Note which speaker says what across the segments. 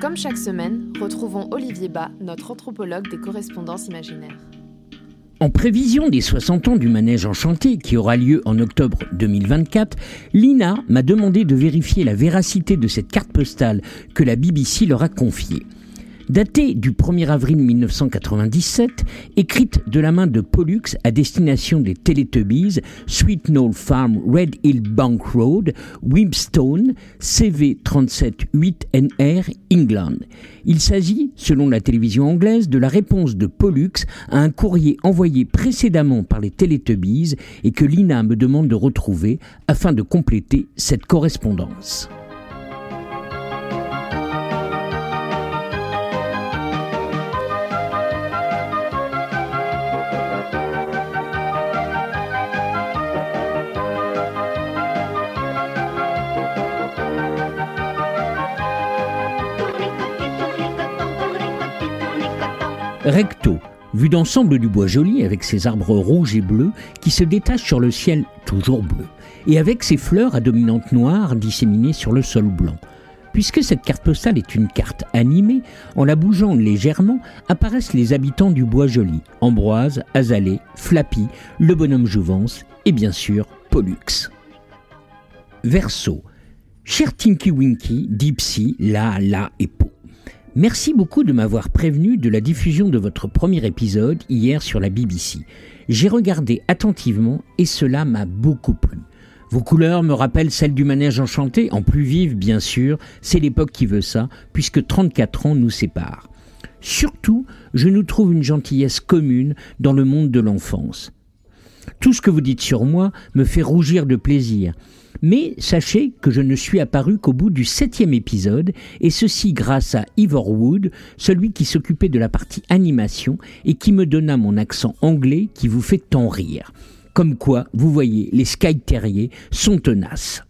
Speaker 1: Comme chaque semaine, retrouvons Olivier Bas, notre anthropologue des correspondances imaginaires.
Speaker 2: En prévision des 60 ans du manège enchanté qui aura lieu en octobre 2024, Lina m'a demandé de vérifier la véracité de cette carte postale que la BBC leur a confiée. Datée du 1er avril 1997, écrite de la main de Pollux à destination des Teletubbies, Sweet Knoll Farm, Red Hill Bank Road, Wimpstone, CV 378NR, England. Il s'agit, selon la télévision anglaise, de la réponse de Pollux à un courrier envoyé précédemment par les Teletubbies et que Lina me demande de retrouver afin de compléter cette correspondance. Recto, vue d'ensemble du bois joli avec ses arbres rouges et bleus qui se détachent sur le ciel toujours bleu, et avec ses fleurs à dominante noire disséminées sur le sol blanc. Puisque cette carte postale est une carte animée, en la bougeant légèrement apparaissent les habitants du bois joli, Ambroise, Azalée, Flappy, le bonhomme Jouvence et bien sûr Pollux. Verso. Cher Tinky Winky, Dipsy, La, La et Po. Merci beaucoup de m'avoir prévenu de la diffusion de votre premier épisode hier sur la BBC. J'ai regardé attentivement et cela m'a beaucoup plu. Vos couleurs me rappellent celles du manège enchanté, en plus vive bien sûr, c'est l'époque qui veut ça, puisque 34 ans nous séparent. Surtout, je nous trouve une gentillesse commune dans le monde de l'enfance. Tout ce que vous dites sur moi me fait rougir de plaisir, mais sachez que je ne suis apparu qu'au bout du septième épisode, et ceci grâce à Ivor Wood, celui qui s'occupait de la partie animation et qui me donna mon accent anglais qui vous fait tant rire. Comme quoi, vous voyez, les Sky Terriers sont tenaces.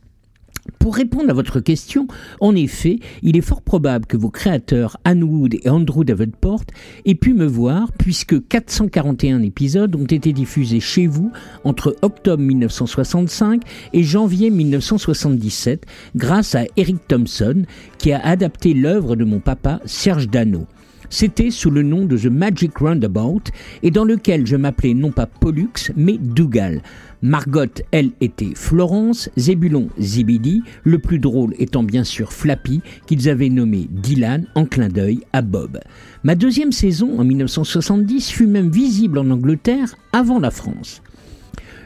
Speaker 2: Pour répondre à votre question, en effet, il est fort probable que vos créateurs Anne Wood et Andrew Davenport aient pu me voir puisque 441 épisodes ont été diffusés chez vous entre octobre 1965 et janvier 1977 grâce à Eric Thompson qui a adapté l'œuvre de mon papa Serge Dano. C'était sous le nom de The Magic Roundabout et dans lequel je m'appelais non pas Pollux mais Dougal. Margot, elle, était Florence, Zébulon, Zibidi, le plus drôle étant bien sûr Flappy, qu'ils avaient nommé Dylan en clin d'œil à Bob. Ma deuxième saison, en 1970, fut même visible en Angleterre avant la France.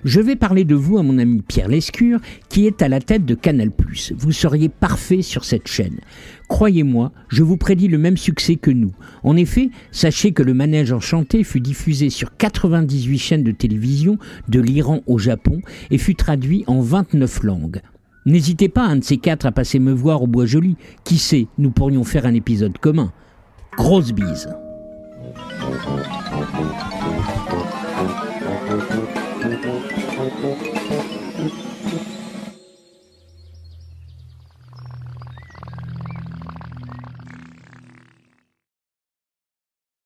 Speaker 2: Je vais parler de vous à mon ami Pierre Lescure, qui est à la tête de Canal+. Vous seriez parfait sur cette chaîne. Croyez-moi, je vous prédis le même succès que nous. En effet, sachez que le manège enchanté fut diffusé sur 98 chaînes de télévision de l'Iran au Japon et fut traduit en 29 langues. N'hésitez pas, un de ces quatre, à passer me voir au Bois Joli. Qui sait, nous pourrions faire un épisode commun. Grosse bise.